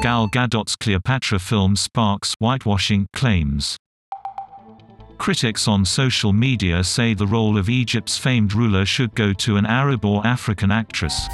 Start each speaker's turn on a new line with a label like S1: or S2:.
S1: Gal Gadot's Cleopatra film sparks whitewashing claims. Critics on social media say the role of Egypt's famed ruler should go to an Arab or African actress.